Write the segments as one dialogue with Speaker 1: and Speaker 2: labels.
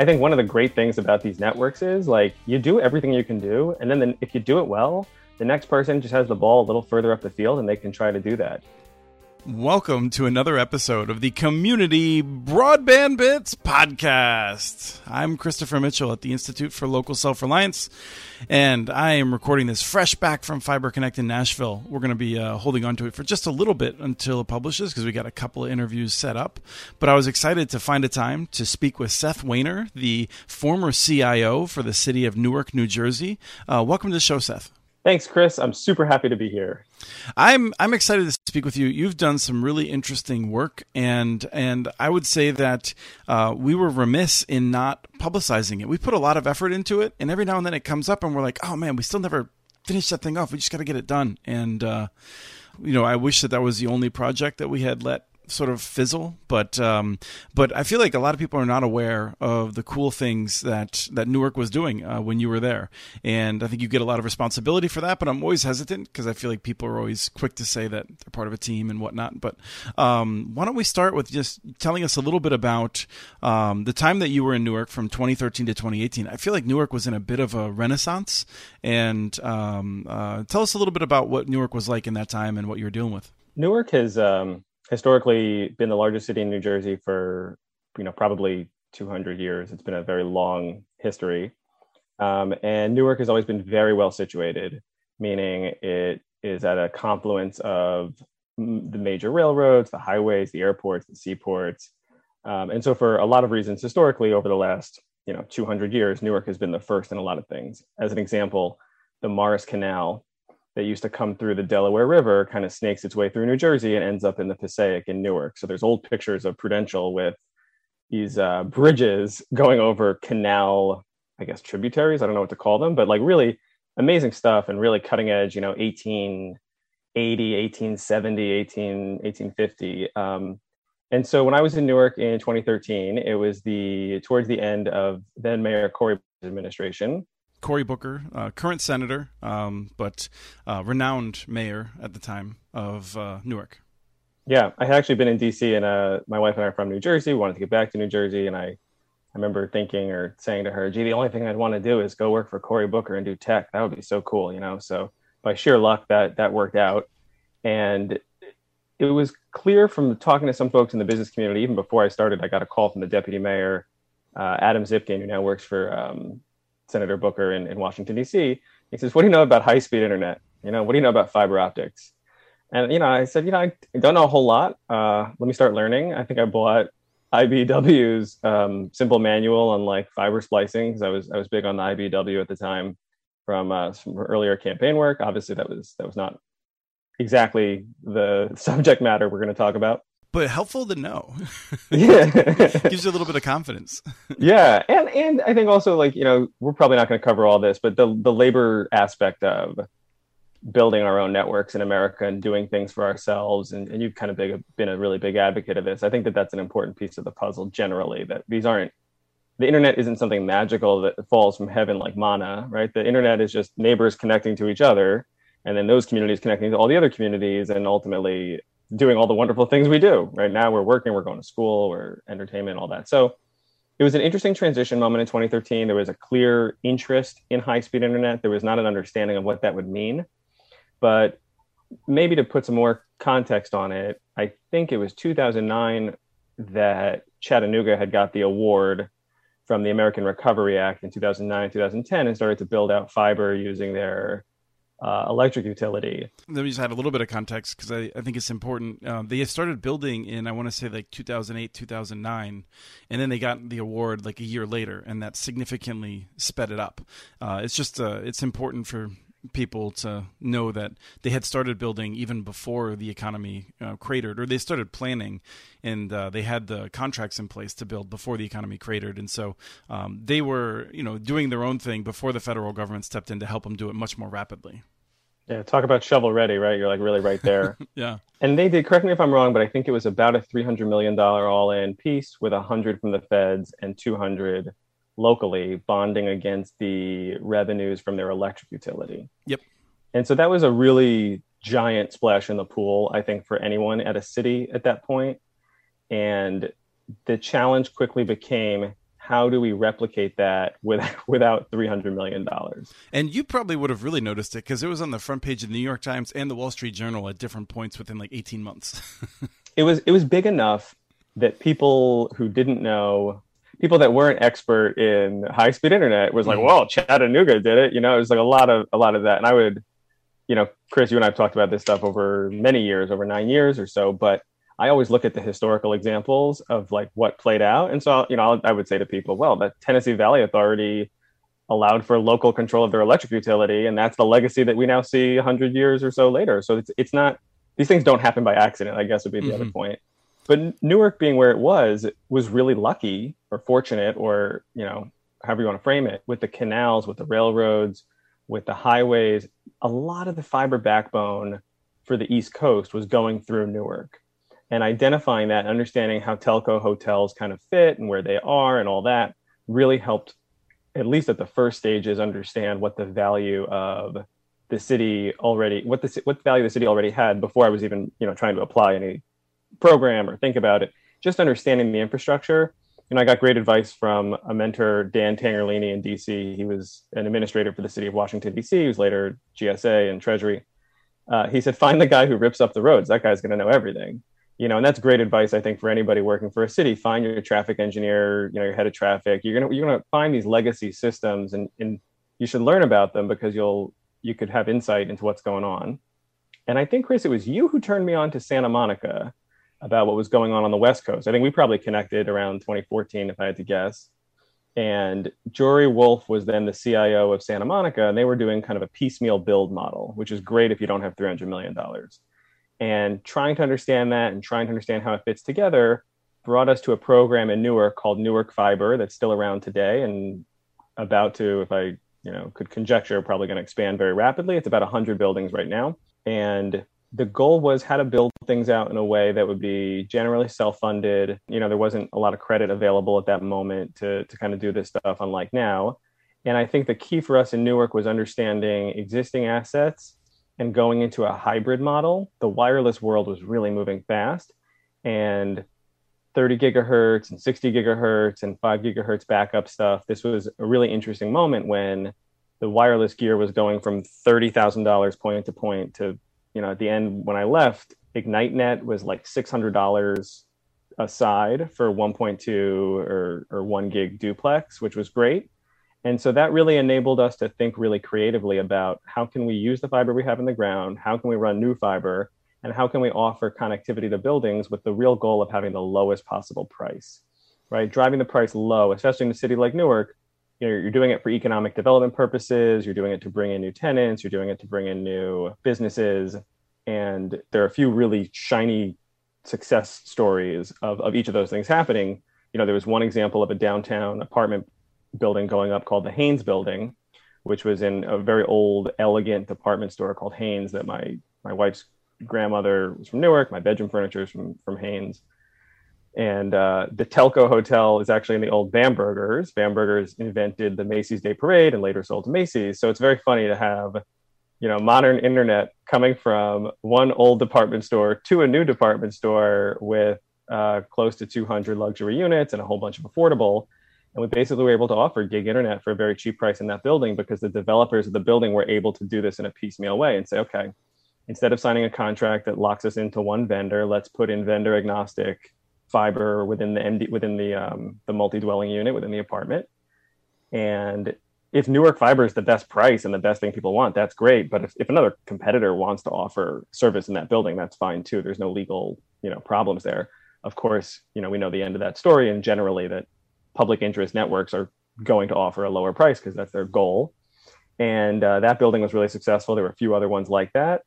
Speaker 1: I think one of the great things about these networks is like you do everything you can do, and then the, if you do it well, the next person just has the ball a little further up the field and they can try to do that.
Speaker 2: Welcome to another episode of the Community Broadband Bits podcast. I'm Christopher Mitchell at the Institute for Local Self Reliance, and I am recording this fresh back from Fiber Connect in Nashville. We're going to be uh, holding on to it for just a little bit until it publishes because we got a couple of interviews set up. But I was excited to find a time to speak with Seth Wainer, the former CIO for the city of Newark, New Jersey. Uh, welcome to the show, Seth.
Speaker 1: Thanks, Chris. I'm super happy to be here.
Speaker 2: I'm I'm excited to speak with you. You've done some really interesting work, and and I would say that uh, we were remiss in not publicizing it. We put a lot of effort into it, and every now and then it comes up, and we're like, oh man, we still never finished that thing off. We just got to get it done. And uh, you know, I wish that that was the only project that we had let sort of fizzle. But um, but I feel like a lot of people are not aware of the cool things that that Newark was doing uh, when you were there, and I think you get a lot of responsibility for that. But I'm always hesitant because I feel like people are always quick to say that they're part of a team and whatnot. But um, why don't we start with just telling us a little bit about um, the time that you were in Newark from 2013 to 2018? I feel like Newark was in a bit of a renaissance, and um, uh, tell us a little bit about what Newark was like in that time and what you were dealing with.
Speaker 1: Newark has um, historically been the largest city in New Jersey for you know probably 200 years. It's been a very long history, um, and Newark has always been very well situated, meaning it is at a confluence of the major railroads, the highways, the airports, the seaports, um, and so for a lot of reasons, historically over the last you know 200 years, Newark has been the first in a lot of things. As an example, the Morris Canal that used to come through the Delaware River kind of snakes its way through New Jersey and ends up in the Passaic in Newark. So there's old pictures of Prudential with these uh, bridges going over canal, I guess tributaries. I don't know what to call them, but like really amazing stuff and really cutting edge. You know, 1880, 1870, 18, 1850. Um, and so when I was in Newark in 2013, it was the towards the end of then Mayor Cory administration
Speaker 2: Cory Booker, uh, current senator, um, but uh, renowned mayor at the time of uh, Newark.
Speaker 1: Yeah, I had actually been in DC, and uh, my wife and I are from New Jersey. We wanted to get back to New Jersey, and I, I remember thinking or saying to her, "Gee, the only thing I'd want to do is go work for Cory Booker and do tech. That would be so cool, you know." So by sheer luck, that that worked out, and it was clear from talking to some folks in the business community, even before I started, I got a call from the deputy mayor, uh, Adam Zipkin, who now works for um, Senator Booker in, in Washington, D.C. He says, What do you know about high speed internet? You know, what do you know about fiber optics? And, you know, I said, You know, I don't know a whole lot. Uh, let me start learning. I think I bought IBW's um, simple manual on like fiber splicing because I was I was big on the IBW at the time from uh, some earlier campaign work. Obviously, that was that was not exactly the subject matter we're going to talk about
Speaker 2: but helpful to know. yeah, gives you a little bit of confidence.
Speaker 1: yeah, and and I think also like you know we're probably not going to cover all this, but the the labor aspect of building our own networks in America and doing things for ourselves, and, and you've kind of big, been a really big advocate of this. I think that that's an important piece of the puzzle generally. That these aren't the internet isn't something magical that falls from heaven like mana, right? The internet is just neighbors connecting to each other, and then those communities connecting to all the other communities, and ultimately doing all the wonderful things we do. Right now, we're working, we're going to school, we're entertainment, all that. So it was an interesting transition moment in 2013. There was a clear interest in high speed internet. There was not an understanding of what that would mean. But maybe to put some more context on it, I think it was 2009 that Chattanooga had got the award from the American Recovery Act in 2009, 2010, and started to build out fiber using their uh, electric utility.
Speaker 2: Let me just add a little bit of context because I, I think it's important. Um, they started building in, I want to say, like 2008, 2009, and then they got the award like a year later, and that significantly sped it up. Uh, it's just uh, it's important for people to know that they had started building even before the economy uh, cratered, or they started planning, and uh, they had the contracts in place to build before the economy cratered, and so um, they were, you know, doing their own thing before the federal government stepped in to help them do it much more rapidly.
Speaker 1: Yeah, talk about shovel ready, right? You're like really right there.
Speaker 2: yeah.
Speaker 1: And they did. Correct me if I'm wrong, but I think it was about a 300 million dollar all-in piece with 100 from the feds and 200 locally bonding against the revenues from their electric utility.
Speaker 2: Yep.
Speaker 1: And so that was a really giant splash in the pool, I think, for anyone at a city at that point. And the challenge quickly became how do we replicate that with, without $300 million?
Speaker 2: And you probably would have really noticed it because it was on the front page of the New York Times and the Wall Street Journal at different points within like 18 months.
Speaker 1: it was it was big enough that people who didn't know people that weren't expert in high speed internet was like, mm-hmm. well, Chattanooga did it. You know, it was like a lot of a lot of that. And I would, you know, Chris, you and I have talked about this stuff over many years, over nine years or so. But I always look at the historical examples of like what played out. And so, you know, I would say to people, well, the Tennessee Valley Authority allowed for local control of their electric utility, and that's the legacy that we now see 100 years or so later. So it's it's not these things don't happen by accident. I guess would be the mm-hmm. other point. But Newark being where it was was really lucky or fortunate, or you know, however you want to frame it, with the canals, with the railroads, with the highways. A lot of the fiber backbone for the East Coast was going through Newark and identifying that, understanding how telco hotels kind of fit and where they are and all that really helped, at least at the first stages, understand what the value of the city already, what the what value the city already had before I was even you know trying to apply any program or think about it. Just understanding the infrastructure. You know, I got great advice from a mentor, Dan Tangherlini in DC. He was an administrator for the city of Washington, DC. He was later GSA and Treasury. Uh, he said, find the guy who rips up the roads. That guy's going to know everything you know, and that's great advice I think for anybody working for a city. Find your traffic engineer, you know, your head of traffic. You're gonna you're gonna find these legacy systems, and and you should learn about them because you'll you could have insight into what's going on. And I think Chris, it was you who turned me on to Santa Monica about what was going on on the West Coast. I think we probably connected around 2014, if I had to guess. And Jory Wolf was then the CIO of Santa Monica, and they were doing kind of a piecemeal build model, which is great if you don't have $300 million and trying to understand that and trying to understand how it fits together brought us to a program in Newark called Newark Fiber that's still around today and about to, if I you know could conjecture, probably going to expand very rapidly. It's about 100 buildings right now, and the goal was how to build things out in a way that would be generally self-funded. You know, there wasn't a lot of credit available at that moment to to kind of do this stuff, unlike now. And I think the key for us in Newark was understanding existing assets and going into a hybrid model, the wireless world was really moving fast. And 30 gigahertz and 60 gigahertz and 5 gigahertz backup stuff. This was a really interesting moment when the wireless gear was going from $30,000 point to point to, you know, at the end when I left, IgniteNet was like $600 aside for 1.2 or, or 1 gig duplex, which was great. And so that really enabled us to think really creatively about how can we use the fiber we have in the ground, how can we run new fiber, and how can we offer connectivity to buildings with the real goal of having the lowest possible price, right? Driving the price low, especially in a city like Newark, you know, you're doing it for economic development purposes, you're doing it to bring in new tenants, you're doing it to bring in new businesses. And there are a few really shiny success stories of, of each of those things happening. You know, there was one example of a downtown apartment building going up called the Hahne's Building, which was in a very old, elegant department store called Hahne's that my my wife's grandmother was from Newark. My bedroom furniture is from from Hahne's. And uh, the Telco Hotel is actually in the old Bambergers. Bambergers invented the Macy's Day Parade and later sold to Macy's. So it's very funny to have, you know, modern internet coming from one old department store to a new department store with uh, close to 200 luxury units and a whole bunch of affordable and we basically were able to offer gig internet for a very cheap price in that building because the developers of the building were able to do this in a piecemeal way and say, okay, instead of signing a contract that locks us into one vendor, let's put in vendor agnostic fiber within the MD, within the um, the multi-dwelling unit within the apartment. And if Newark Fiber is the best price and the best thing people want, that's great. But if, if another competitor wants to offer service in that building, that's fine too. There's no legal, you know, problems there. Of course, you know, we know the end of that story and generally that public interest networks are going to offer a lower price because that's their goal. And uh, that building was really successful. There were a few other ones like that.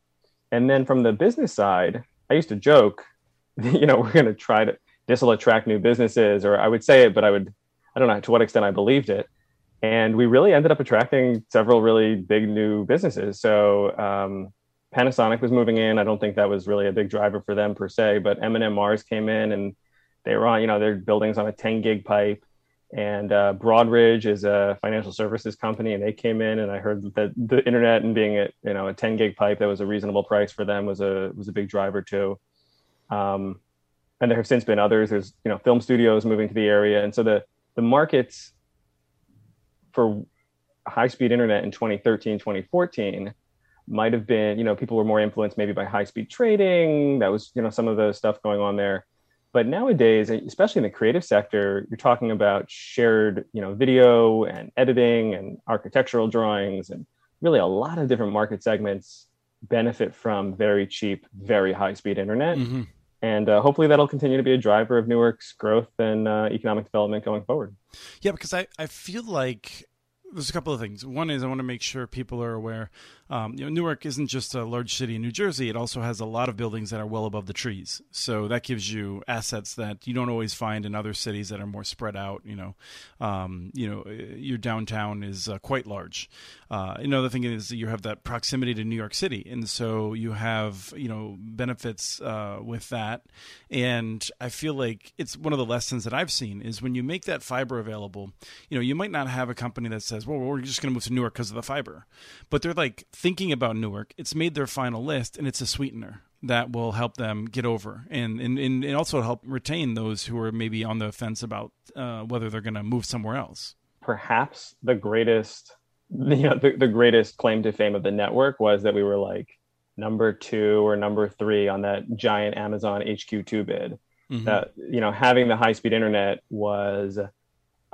Speaker 1: And then from the business side, I used to joke, you know, we're going to try to, this will attract new businesses, or I would say it, but I would, I don't know to what extent I believed it. And we really ended up attracting several really big new businesses. So um, Panasonic was moving in. I don't think that was really a big driver for them per se, but M&M Mars came in and they were on, you know, their buildings on a 10 gig pipe and uh, Broadridge is a financial services company, and they came in, and I heard that the internet and being at you know a 10 gig pipe that was a reasonable price for them was a was a big driver too. Um, and there have since been others. There's you know film studios moving to the area, and so the the markets for high speed internet in 2013, 2014 might have been, you know, people were more influenced maybe by high speed trading. That was, you know, some of the stuff going on there. But nowadays, especially in the creative sector, you're talking about shared, you know, video and editing and architectural drawings and really a lot of different market segments benefit from very cheap, very high speed internet. Mm-hmm. And uh, hopefully that'll continue to be a driver of Newark's growth and uh, economic development going forward.
Speaker 2: Yeah, because I, I feel like there's a couple of things. One is I want to make sure people are aware. Um, you know, Newark isn't just a large city in New Jersey. It also has a lot of buildings that are well above the trees. So that gives you assets that you don't always find in other cities that are more spread out. You know, um, you know, your downtown is uh, quite large. Uh, another thing is you have that proximity to New York City, and so you have you know benefits uh, with that. And I feel like it's one of the lessons that I've seen is when you make that fiber available. You know, you might not have a company that says, "Well, we're just going to move to Newark because of the fiber," but they're like thinking about Newark. It's made their final list, and it's a sweetener that will help them get over and and, and also help retain those who are maybe on the fence about uh, whether they're going to move somewhere else.
Speaker 1: Perhaps the greatest, you know, the, the greatest claim to fame of the network was that we were like number two or number three on that giant Amazon HQ2 bid. Mm-hmm. That you know, having the high speed internet was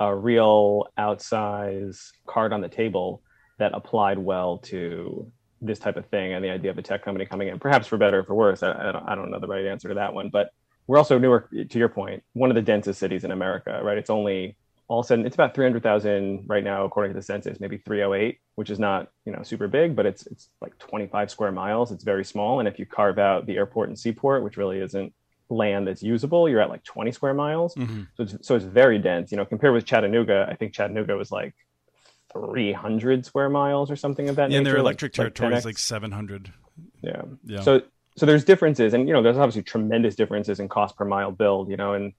Speaker 1: a real outsize card on the table that applied well to this type of thing and the idea of a tech company coming in, perhaps for better or for worse. I, I, don't, I don't know the right answer to that one, but we're also Newark, to your point, one of the densest cities in America, right? It's only all of a sudden it's about 300,000 right now, according to the census, maybe 308, which is not, you know, super big, but it's, it's like 25 square miles. It's very small. And if you carve out the airport and seaport, which really isn't land that's usable, you're at like 20 square miles. Mm-hmm. So it's, so it's very dense, you know, compared with Chattanooga, I think Chattanooga was like 300 square miles or something of that
Speaker 2: yeah,
Speaker 1: nature. And
Speaker 2: their electric like, territory is like 700.
Speaker 1: Yeah. Yeah. So so there's differences and you know there's obviously tremendous differences in cost per mile build, you know, and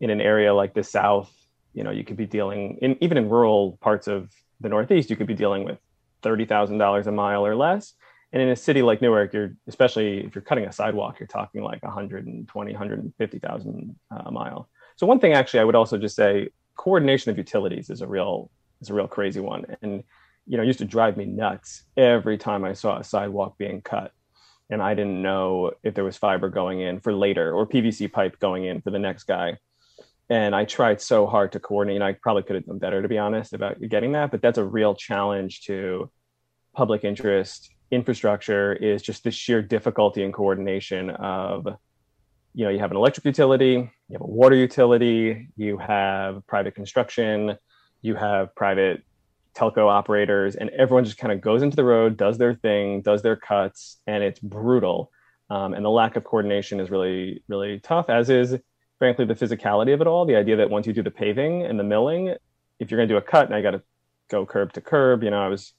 Speaker 1: in an area like the south, you know, you could be dealing in even in rural parts of the northeast, you could be dealing with $30,000 a mile or less. And in a city like Newark, you're especially if you're cutting a sidewalk, you're talking like 120, 150,000 uh, a mile. So one thing actually I would also just say coordination of utilities is a real is a real crazy one. And, you know, used to drive me nuts every time I saw a sidewalk being cut. And I didn't know if there was fiber going in for later or PVC pipe going in for the next guy. And I tried so hard to coordinate. And I probably could have done better, to be honest, about getting that. But that's a real challenge to public interest infrastructure is just the sheer difficulty and coordination of you know you have an electric utility you have a water utility you have private construction you have private telco operators, and everyone just kind of goes into the road, does their thing, does their cuts, and it's brutal. Um, and the lack of coordination is really, really tough, as is, frankly, the physicality of it all. The idea that once you do the paving and the milling, if you're going to do a cut, and I got to go curb to curb, you know, I was.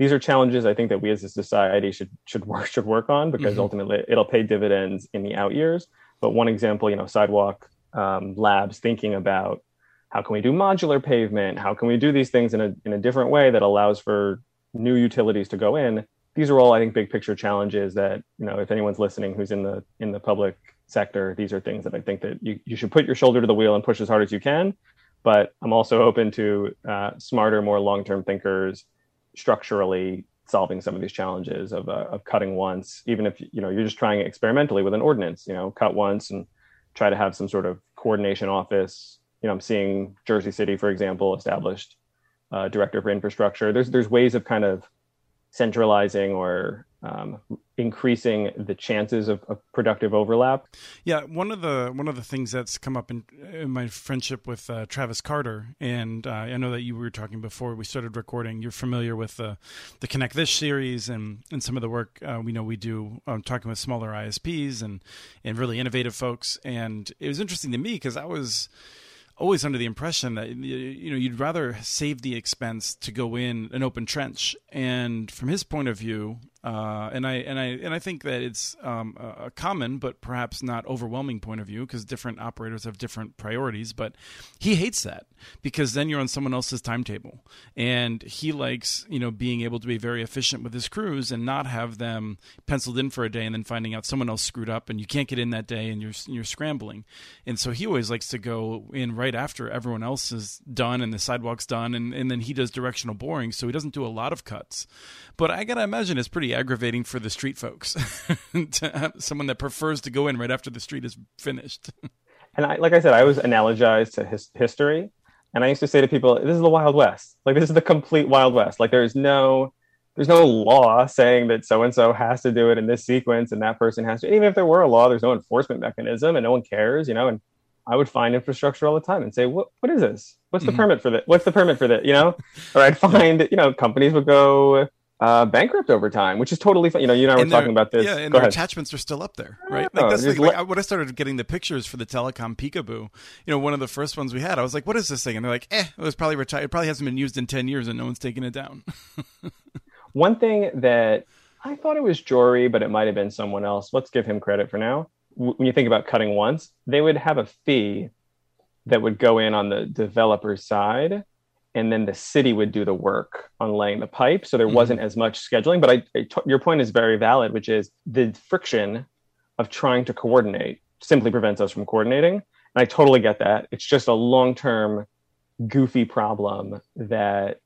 Speaker 1: These are challenges I think that we as a society should should work should work on because mm-hmm. ultimately it'll pay dividends in the out years. But one example, you know, sidewalk um, labs thinking about how can we do modular pavement? How can we do these things in a, in a different way that allows for new utilities to go in? These are all, I think, big picture challenges that, you know, if anyone's listening who's in the in the public sector, these are things that I think that you, you should put your shoulder to the wheel and push as hard as you can. But I'm also open to uh, smarter, more long-term thinkers structurally solving some of these challenges of, uh, of cutting once, even if you know you're just trying experimentally with an ordinance, you know, cut once and try to have some sort of coordination office you know, I'm seeing Jersey City, for example, established uh, director for infrastructure. There's there's ways of kind of centralizing or um, increasing the chances of, of, productive overlap.
Speaker 2: Yeah, one of the one of the things that's come up in, in my friendship with uh, Travis Carter, and uh, I know that you were talking before we started recording. You're familiar with the the Connect This series and and some of the work uh, we know we do um, talking with smaller ISPs and and really innovative folks. And it was interesting to me because I was always under the impression that you know you'd rather save the expense to go in an open trench and from his point of view Uh, and I and I and I think that it's um, a common but perhaps not overwhelming point of view because different operators have different priorities. But he hates that because then you're on someone else's timetable, and he likes you know being able to be very efficient with his crews and not have them penciled in for a day and then finding out someone else screwed up and you can't get in that day and you're you're scrambling. And so he always likes to go in right after everyone else is done and the sidewalk's done, and and then he does directional boring, so he doesn't do a lot of cuts. But I gotta imagine it's pretty aggravating for the street folks to have someone that prefers to go in right after the street is finished.
Speaker 1: and I, like I said, I was analogized to his, history, and I used to say to people, "This is the Wild West. Like this is the complete Wild West. Like there's no." There's no law saying that so and so has to do it in this sequence and that person has to. Even if there were a law, there's no enforcement mechanism and no one cares, you know. And I would find infrastructure all the time and say, "What what is this? What's the mm-hmm. permit for that? What's the permit for that?" You know, or I'd find you know companies would go uh, bankrupt over time, which is totally fine. You know, you and I were talking about this.
Speaker 2: Yeah, and Go their ahead. attachments are still up there, right? Like that's like, like, when I started getting the pictures for the telecom Peekaboo. You know, one of the first ones we had, I was like, "What is this thing?" And they're like, "Eh, it was probably retired. It probably hasn't been used in ten years, and no one's taken it down."
Speaker 1: one thing that I thought it was Jory, but it might have been someone else. Let's give him credit for now. When you think about cutting once, they would have a fee that would go in on the developer side and then the city would do the work on laying the pipe. So there mm-hmm. wasn't as much scheduling. But I, I t- your point is very valid, which is the friction of trying to coordinate simply prevents us from coordinating. And I totally get that. It's just a long term, goofy problem that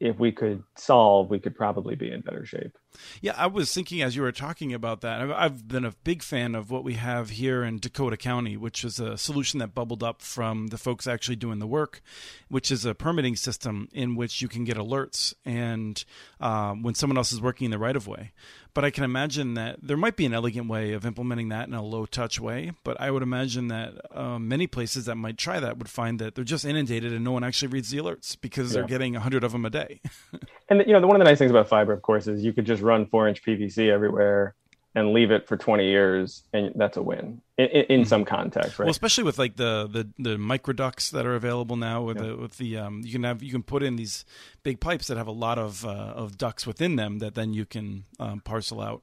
Speaker 1: if we could solve, we could probably be in better shape.
Speaker 2: Yeah, I was thinking as you were talking about that. I've been a big fan of what we have here in Dakota County, which is a solution that bubbled up from the folks actually doing the work, which is a permitting system in which you can get alerts and um, when someone else is working in the right of way. But I can imagine that there might be an elegant way of implementing that in a low touch way. But I would imagine that uh, many places that might try that would find that they're just inundated and no one actually reads the alerts because yeah. they're getting 100 of them a day.
Speaker 1: and, you know, one of the nice things about fiber, of course, is you could just run four inch PVC everywhere and leave it for 20 years and that's a win in, in, in mm-hmm. some context right?
Speaker 2: Well especially with like the the, the microducts that are available now with yeah. the with the um, you can have you can put in these big pipes that have a lot of uh, of ducts within them that then you can um, parcel out.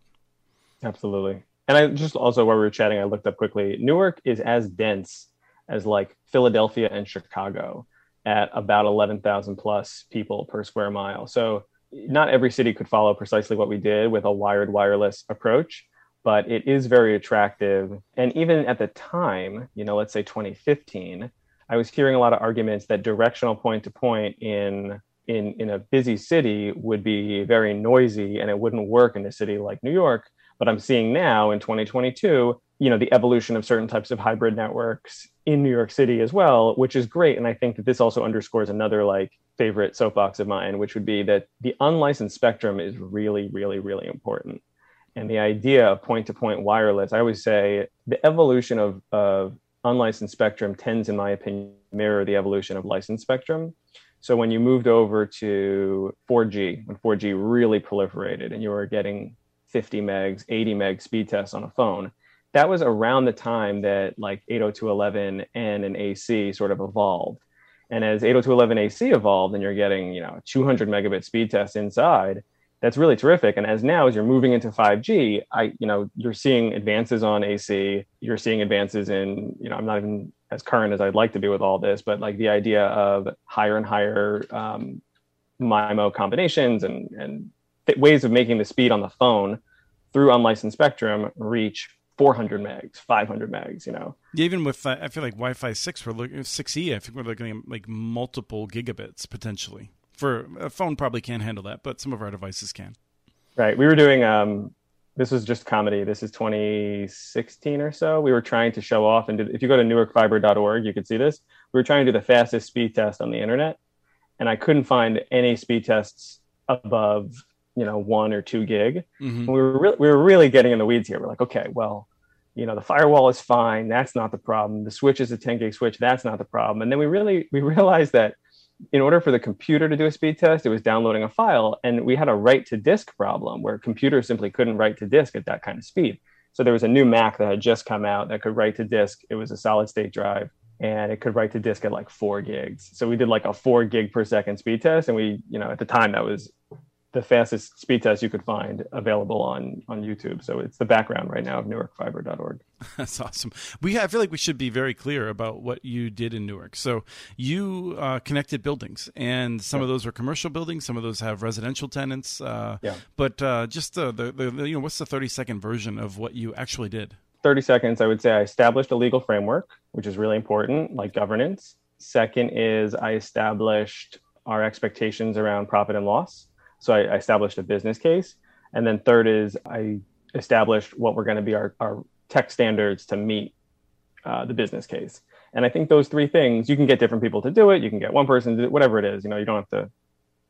Speaker 1: Absolutely. And i just also while we were chatting i looked up quickly. Newark is as dense as like philadelphia and chicago at about 11,000 plus people per square mile. So not every city could follow precisely what we did with a wired wireless approach, but it is very attractive. And even at the time, you know, let's say 2015, I was hearing a lot of arguments that directional point to point in in in a busy city would be very noisy and it wouldn't work in a city like New York. But I'm seeing now in 2022, you know, the evolution of certain types of hybrid networks in New York City as well, which is great. And I think that this also underscores another like favorite soapbox of mine, which would be that the unlicensed spectrum is really, really, really important. And the idea of point to point wireless, I always say the evolution of, of unlicensed spectrum tends, in my opinion, mirror the evolution of licensed spectrum. So when you moved over to 4G, when 4G really proliferated and you were getting 50 megs, 80 meg speed tests on a phone, that was around the time that like 802.11n and AC sort of evolved. And as 802.11ac evolved and you're getting, you know, 200 megabit speed test inside, that's really terrific. And as now, as you're moving into 5G, I, you know, you're seeing advances on AC, you're seeing advances in, you know, I'm not even as current as I'd like to be with all this, but like the idea of higher and higher um, MIMO combinations and, and ways of making the speed on the phone through unlicensed spectrum reach 400 megs, 500 megs, you know.
Speaker 2: Yeah, even with I feel like Wi-Fi 6 we're looking 6E, I think we're looking at like multiple gigabits potentially. For a phone probably can't handle that, but some of our devices can.
Speaker 1: Right. We were doing um this was just comedy. This is 2016 or so. We were trying to show off and if you go to newarkfiber.org, you can see this. We were trying to do the fastest speed test on the internet and I couldn't find any speed tests above you know one or two gig. Mm-hmm. We were re- we were really getting in the weeds here. We're like, okay, well, you know, the firewall is fine. That's not the problem. The switch is a 10 gig switch. That's not the problem. And then we really we realized that in order for the computer to do a speed test, it was downloading a file, and we had a write to disk problem where computers simply couldn't write to disk at that kind of speed. So there was a new Mac that had just come out that could write to disk. It was a solid state drive and it could write to disk at like four gigs. So we did like a four gig per second speed test. And we, you know, at the time that was the fastest speed test you could find available on on YouTube. So it's the background right now of NewarkFiber.org.
Speaker 2: That's awesome. We I feel like we should be very clear about what you did in Newark. So you uh, connected buildings, and some yeah. of those are commercial buildings, some of those have residential tenants. Uh, yeah. But uh, just the, the, the you know what's the thirty second version of what you actually did?
Speaker 1: 30 seconds, I would say I established a legal framework, which is really important, like governance. Second is I established our expectations around profit and loss. So I, I established a business case. And then third is I established what were going to be our, our tech standards to meet uh, the business case. And I think those three things, you can get different people to do it. You can get one person to do whatever it is. You know, you don't have to, it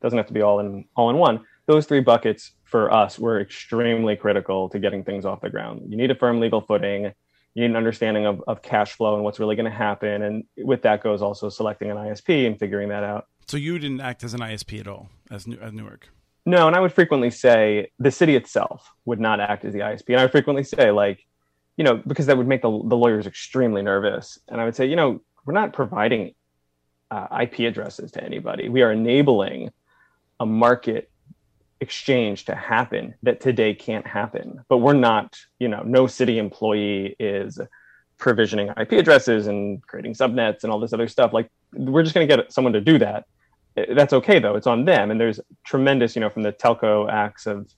Speaker 1: doesn't have to be all in all in one. Those three buckets for us were extremely critical to getting things off the ground. You need a firm legal footing. You need an understanding of, of cash flow and what's really going to happen. And with that goes also selecting an ISP and figuring that out.
Speaker 2: So you didn't act as an ISP at all as, New- as Newark?
Speaker 1: No, and I would frequently say the city itself would not act as the ISP. And I would frequently say, like, you know, because that would make the, the lawyers extremely nervous. And I would say, you know, we're not providing uh, IP addresses to anybody. We are enabling a market exchange to happen that today can't happen. But we're not, you know, no city employee is provisioning IP addresses and creating subnets and all this other stuff. Like, we're just going to get someone to do that that's okay though. It's on them. And there's tremendous you know from the telco acts of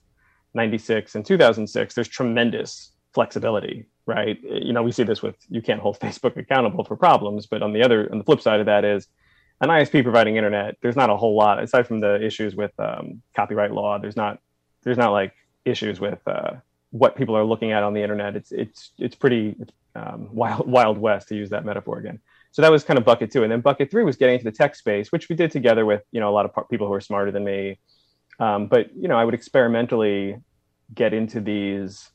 Speaker 1: 96 and 2006 there's tremendous flexibility right? You know we see this with you can't hold facebook accountable for problems but on the other on the flip side of that is an isp providing internet there's not a whole lot aside from the issues with um, copyright law there's not there's not like issues with uh, what people are looking at on the internet. It's it's it's pretty um, wild wild west to use that metaphor again so that was kind of bucket two. And then bucket three was getting into the tech space which we did together with you know a lot of people who are smarter than me. Um, but you know i would experimentally get into these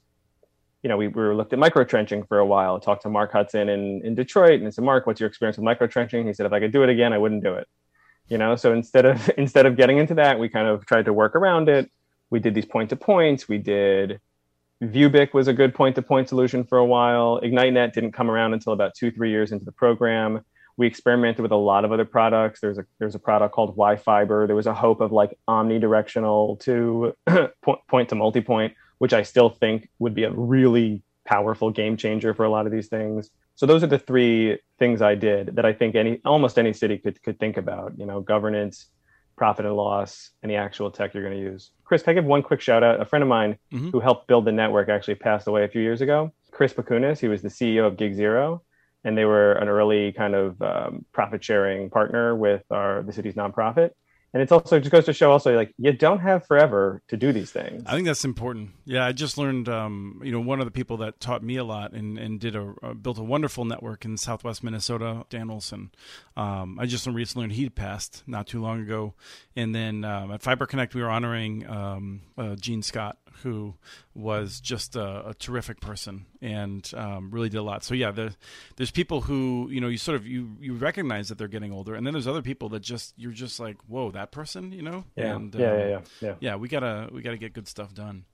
Speaker 1: you know we, we looked at micro trenching for a while talked to mark hudson in, in detroit and I said mark what's your experience with micro trenching he said if i could do it again i wouldn't do it. You know so instead of instead of getting into that we kind of tried to work around it. We did these point to points we did Vuebic was a good point-to-point solution for a while. IgniteNet didn't come around until about two, three years into the program. We experimented with a lot of other products. There's a there's a product called WiFiber. There was a hope of like omnidirectional to point, point to multi-point, which I still think would be a really powerful game changer for a lot of these things. So those are the three things I did that I think any almost any city could could think about. You know, governance, profit and loss, any actual tech you're going to use. Chris, can I give one quick shout out? A friend of mine mm-hmm. who helped build the network actually passed away a few years ago. Chris Pakunis, he was the CEO of Gig Zero, and they were an early kind of um, profit sharing partner with our the city's nonprofit and it's also it just goes to show also like you don't have forever to do these things.
Speaker 2: I think that's important. Yeah i just learned um, you know one of the people that taught me a lot and, and did a uh, built a wonderful network in southwest minnesota dan olson. Um, i just recently learned he passed not too long ago. And then um, at fiber connect we were honoring um, uh, Gene South who was just a, a terrific person and um, really did a lot. So yeah, the, there's people who you know you sort of you you recognize that they're getting older, and then there's other people that just you're just like, whoa, that person, you know?
Speaker 1: Yeah,
Speaker 2: and,
Speaker 1: yeah, um, yeah, yeah, yeah.
Speaker 2: Yeah, we gotta we gotta get good stuff done.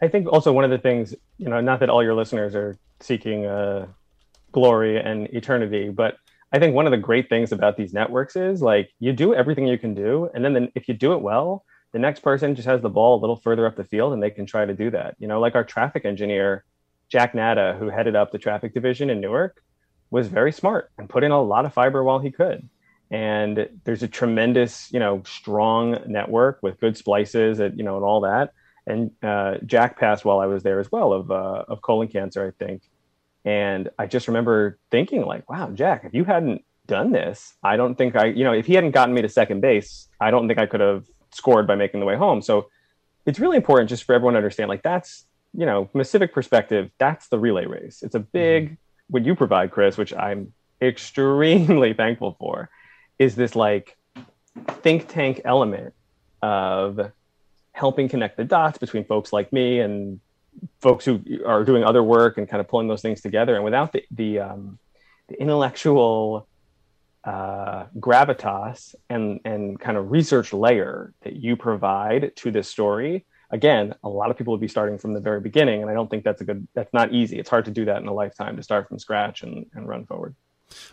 Speaker 1: I think also one of the things, you know, not that all your listeners are seeking uh, glory and eternity, but I think one of the great things about these networks is like you do everything you can do, and then the, if you do it well, the next person just has the ball a little further up the field and they can try to do that. You know, like our traffic engineer, Jack Nada, who headed up the traffic division in Newark, was very smart and put in a lot of fiber while he could. And there's a tremendous, you know, strong network with good splices, and, you know, and all that. And uh, Jack passed while I was there as well of uh, of colon cancer, I think. And I just remember thinking, like, wow, Jack, if you hadn't done this, I don't think I, you know, if he hadn't gotten me to second base, I don't think I could have scored by making the way home. So it's really important just for everyone to understand like that's, you know, from a civic perspective, that's the relay race. It's a big, mm-hmm. what you provide, Chris, which I'm extremely thankful for, is this like think tank element of helping connect the dots between folks like me and folks who are doing other work and kind of pulling those things together. And without the, the, um, the intellectual uh, gravitas and and kind of research layer that you provide to this story. Again a lot of people would be starting from the very beginning and i don't think that's a good that's not easy. It's hard to do that in a lifetime to start from scratch and, and run forward.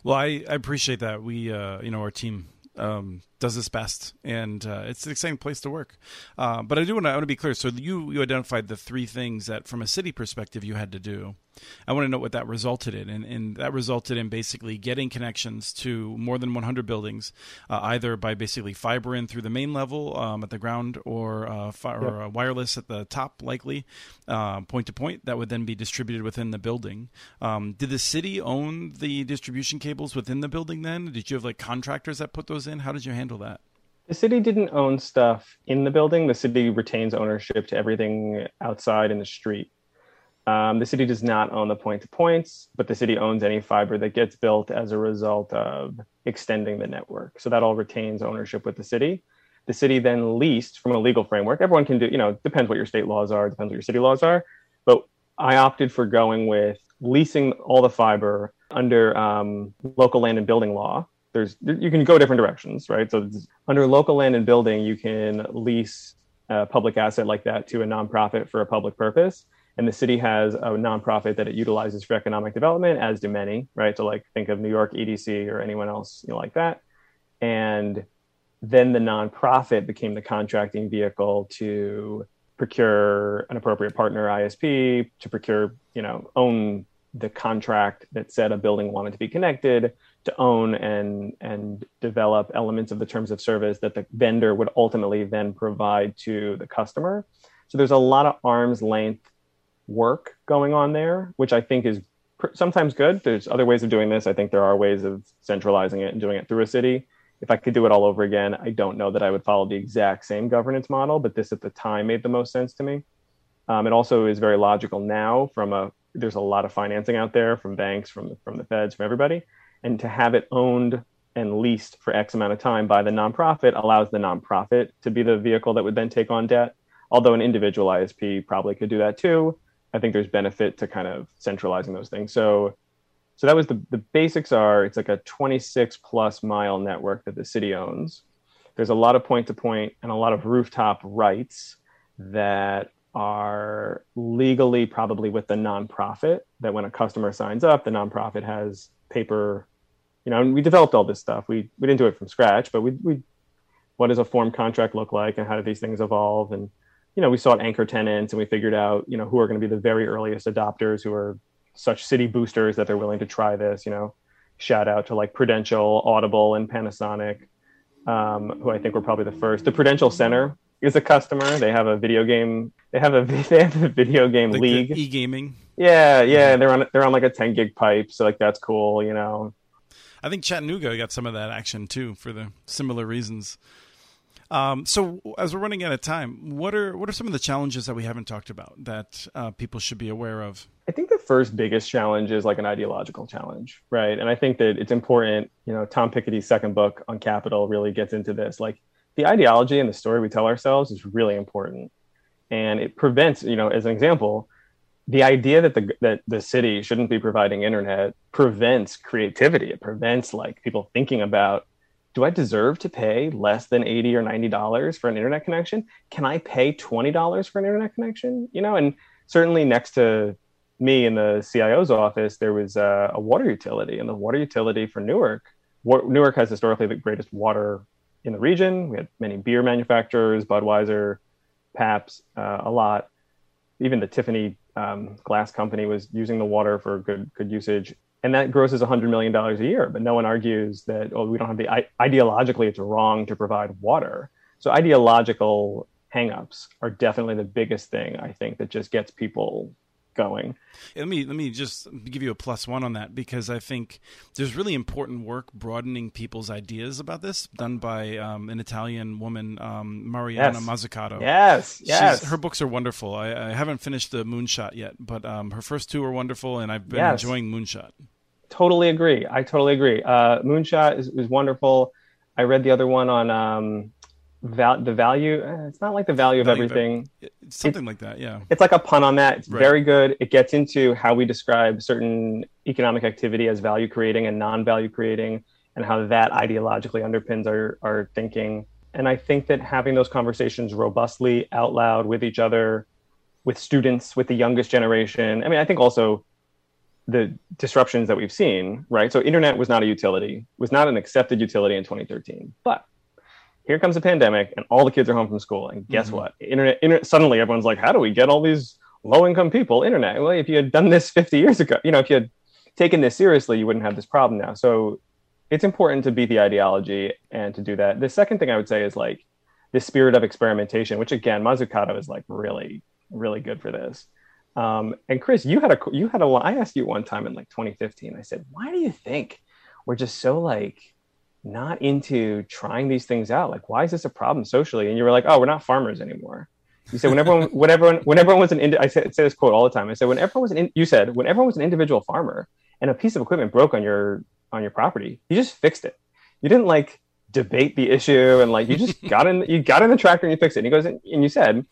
Speaker 2: Well i, I appreciate that. We uh, you know our team um, does this best, and uh, it's an exciting place to work. Uh, but I do want to, I want to be clear. So you you identified the three things that, from a city perspective, you had to do. I want to know what that resulted in, and, and that resulted in basically getting connections to more than 100 buildings, uh, either by basically fiber in through the main level um, at the ground, or uh, fi- yep. or wireless at the top, likely uh, point to point. That would then be distributed within the building. Um, did the city own the distribution cables within the building? Then did you have like contractors that put those in? How did you handle that?
Speaker 1: The city didn't own stuff in the building. The city retains ownership to everything outside in the street. Um, the city does not own the point to points, but the city owns any fiber that gets built as a result of extending the network. So that all retains ownership with the city. The city then leased from a legal framework. Everyone can do, you know, depends what your state laws are, depends what your city laws are. But I opted for going with leasing all the fiber under um, local land and building law. There's you can go different directions, right? So under local land and building, you can lease a public asset like that to a nonprofit for a public purpose and the city has a nonprofit that it utilizes for economic development, as do many, right? So like think of New York EDC or anyone else, you know, like that. And then the nonprofit became the contracting vehicle to procure an appropriate partner ISP, to procure, you know, own the contract that said a building wanted to be connected, to own and and develop elements of the terms of service that the vendor would ultimately then provide to the customer. So there's a lot of arm's length work going on there, which I think is pr- sometimes good. There's other ways of doing this. I think there are ways of centralizing it and doing it through a city. If I could do it all over again, I don't know that I would follow the exact same governance model, but this at the time made the most sense to me. Um, it also is very logical now from a there's a lot of financing out there from banks, from from the feds, from everybody, and to have it owned and leased for X amount of time by the nonprofit allows the nonprofit to be the vehicle that would then take on debt. Although an individual ISP probably could do that too. I think there's benefit to kind of centralizing those things. So, so that was the the basics are it's like a 26 plus mile network that the city owns. There's a lot of point to point and a lot of rooftop rights that are legally probably with the nonprofit. That when a customer signs up, the nonprofit has paper. You know, and we developed all this stuff. We we didn't do it from scratch, but we we what does a form contract look like and how do these things evolve and you know, we sought anchor tenants and we figured out, you know, who are going to be the very earliest adopters who are such city boosters that they're willing to try this, you know, shout out to like Prudential, Audible, and Panasonic, um, who I think were probably the first. The Prudential Center is a customer. They have a video game. They have a they have a video game like league.
Speaker 2: E gaming.
Speaker 1: Yeah, yeah. They're on they're on like a 10 gig pipe, so like that's cool, you know.
Speaker 2: I think Chattanooga got some of that action too for the similar reasons. Um, so as we're running out of time, what are what are some of the challenges that we haven't talked about that uh, people should be aware of?
Speaker 1: I think the first biggest challenge is like an ideological challenge, right? And I think that it's important. You know, Tom Piketty's second book on capital really gets into this. Like the ideology and the story we tell ourselves is really important, and it prevents. You know, as an example, the idea that the that the city shouldn't be providing internet prevents creativity. It prevents like people thinking about do I deserve to pay less than 80 or 90 dollars for an internet connection? Can I pay 20 dollars for an internet connection? You know, and certainly next to me in the CIO's office, there was a, a water utility, and the water utility for Newark. Newark has historically the greatest water in the region. We had many beer manufacturers, Budweiser, Pabst, uh, a lot. Even the Tiffany um, glass company was using the water for good good usage. And that grosses $100 million a year but no one argues that oh we don't have the ideologically it's wrong to provide water. So ideological hangups are definitely the biggest thing i think that just gets people going.
Speaker 2: Let me let me just give you a plus one on that because I think there's really important work broadening people's ideas about this done by um, an Italian woman, um, Mariana
Speaker 1: yes.
Speaker 2: Mazzucato.
Speaker 1: Yes, yes.
Speaker 2: She's, her books are wonderful. I, I, haven't finished the Moonshot yet, but um, her first two are wonderful, and I've been yes. enjoying Moonshot.
Speaker 1: Totally agree. I totally agree. Uh, Moonshot is, is wonderful. I read the other one on um, val- the value. Eh, it's not like the value, value of everything.
Speaker 2: Of, something like that. Yeah.
Speaker 1: It's like a pun on that. It's right. very good. It gets into how we describe certain economic activity as value creating and non-value creating, and how that ideologically underpins our our thinking. And I think that having those conversations robustly out loud with each other, with students, with the youngest generation. I mean, I think also the disruptions that we've seen, right? So internet was not a utility, was not an accepted utility in 2013, but here comes a pandemic and all the kids are home from school. And guess mm-hmm. what? Internet, internet suddenly everyone's like how do we get all these low income people internet? Well if you had done this 50 years ago you know if you had taken this seriously you wouldn't have this problem now. So it's important to beat the ideology and to do that. The second thing i would say is like the spirit of experimentation which again mazzucato is like really really good for this. Um, and chris you had a you had a i asked you one time in like 2015 i said why do you think we're just so like not into trying these things out. Like, why is this a problem socially? And you were like, oh, we're not farmers anymore. You said when everyone, when everyone, when everyone was an, indi- I say, say this quote all the time. I said when everyone was an, in- you said when everyone was an individual farmer and a piece of equipment broke on your on your property, you just fixed it. You didn't like debate the issue and like you just got in, you got in the tractor and you fixed it. And he goes and you said,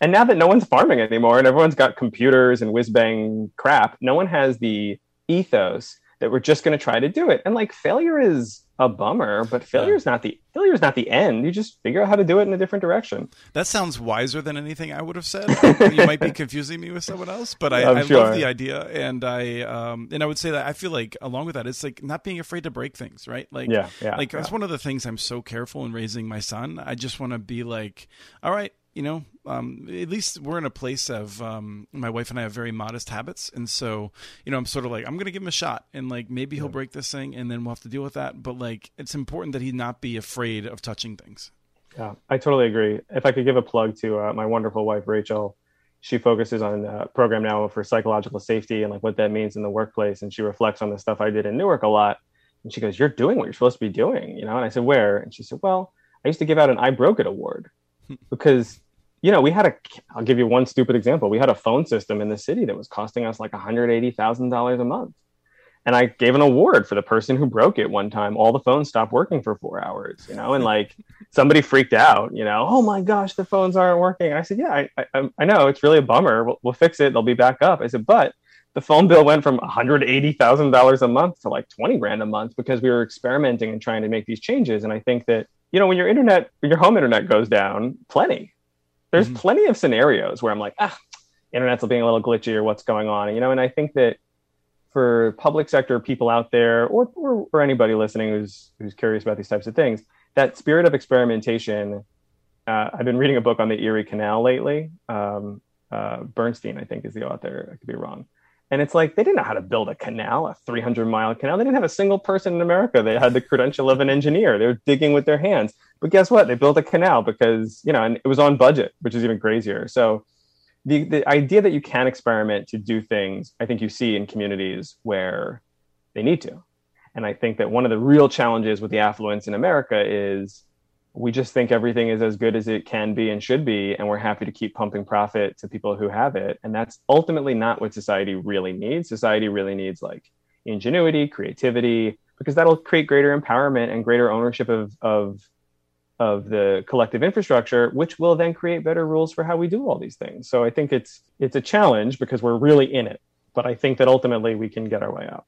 Speaker 1: and now that no one's farming anymore and everyone's got computers and whiz bang crap, no one has the ethos that we're just going to try to do it. And like failure is a bummer, but failure is not the failure is not the end. You just figure out how to do it in a different direction.
Speaker 2: That sounds wiser than anything I would have said. you might be confusing me with someone else, but I, I sure. love the idea, and I um and I would say that I feel like along with that, it's like not being afraid to break things, right? Like yeah, yeah like yeah. that's one of the things I'm so careful in raising my son. I just want to be like, all right, you know, um, at least we're in a place of um, my wife and I have very modest habits, and so you know, I'm sort of like I'm going to give him a shot, and like maybe he'll break this thing, and then we'll have to deal with that. But like, it's important that he not be afraid of touching things.
Speaker 1: Yeah, I totally agree. If I could give a plug to uh, my wonderful wife Rachel, she focuses on a program now for psychological safety and like what that means in the workplace, and she reflects on the stuff I did in Newark a lot. And she goes, "You're doing what you're supposed to be doing," you know. And I said, "Where?" And she said, "Well, I used to give out an I broke it award." Because you know, we had a, I'll give you one stupid example. We had a phone system in the city that was costing us like $180,000 a month. And I gave an award for the person who broke it one time. All the phones stopped working for four hours, you know, and like somebody freaked out, you know, oh my gosh, the phones aren't working. And I said, yeah, I, I, I know it's really a bummer. We'll, we'll fix it. They'll be back up. I said, but the phone bill went from $180,000 a month to like 20 grand a month because we were experimenting and trying to make these changes. And I think that, you know, when your internet, your home internet goes down, plenty, there's mm-hmm. plenty of scenarios where I'm like, ah, internet's being a little glitchy or what's going on, you know. And I think that for public sector people out there, or or, or anybody listening who's who's curious about these types of things, that spirit of experimentation. Uh, I've been reading a book on the Erie Canal lately. Um, uh, Bernstein, I think, is the author. I could be wrong. And it's like they didn't know how to build a canal, a 300 mile canal. They didn't have a single person in America. They had the credential of an engineer. They were digging with their hands. But guess what? They built a canal because, you know, and it was on budget, which is even crazier. So the, the idea that you can experiment to do things, I think you see in communities where they need to. And I think that one of the real challenges with the affluence in America is we just think everything is as good as it can be and should be and we're happy to keep pumping profit to people who have it. And that's ultimately not what society really needs. Society really needs like ingenuity creativity because that'll create greater empowerment and greater ownership of of of the collective infrastructure which will then create better rules for how we do all these things. So i think it's it's a challenge because we're really in it but i think that ultimately we can get our way out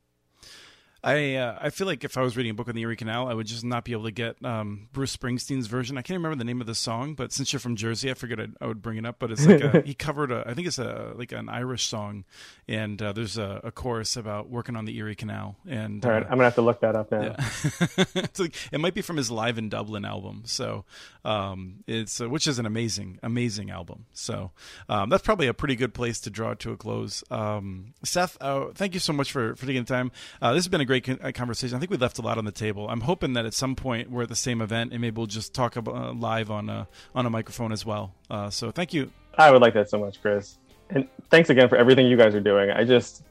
Speaker 2: I uh, I feel like if I was reading a book on the Erie Canal, I would just not be able to get um, Bruce Springsteen's version. I can't remember the name of the song, but since you're from Jersey, I figured I'd, I would bring it up. But it's like a, he covered a, I think it's a like an Irish song, and uh, there's a, a, chorus about working on the Erie Canal. And
Speaker 1: all right, uh, I'm gonna have to look that up now.
Speaker 2: Yeah. like, it might be from his Live in Dublin album. So um, it's uh, which is an amazing amazing album. So um, that's probably a pretty good place to draw it to a close. Um, Seth, uh, thank you so much for for taking the time. Uh, this has been a great great uh, conversation. I think we left a lot on the table. I'm hoping that at some point we're at the same event and maybe we'll just talk about, uh, live on a on a microphone as well. Uh, so thank you.
Speaker 1: I would like that so much, Chris. And thanks again for everything you guys are doing. I just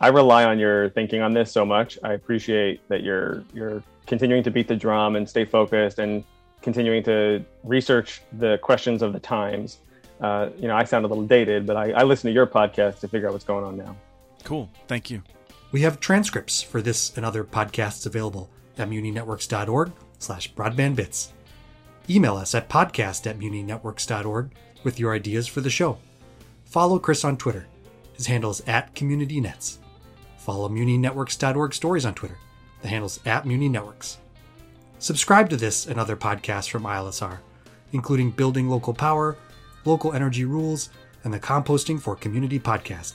Speaker 1: I rely on your thinking on this so much. I appreciate that you're you're continuing to beat the drum and stay focused and continuing to research the questions of the times. Uh, you know, I sound a little dated, but I, I listen to your podcast to figure out what's going on now.
Speaker 2: Cool. Thank you.
Speaker 3: We have transcripts for this and other podcasts available at muninetworks.org slash broadbandbits. Email us at podcast at muninetworks.org with your ideas for the show. Follow Chris on Twitter. His handle is at CommunityNets. Follow muninetworks.org stories on Twitter. The handle's at muninetworks. Subscribe to this and other podcasts from ILSR, including Building Local Power, Local Energy Rules, and the Composting for Community podcast.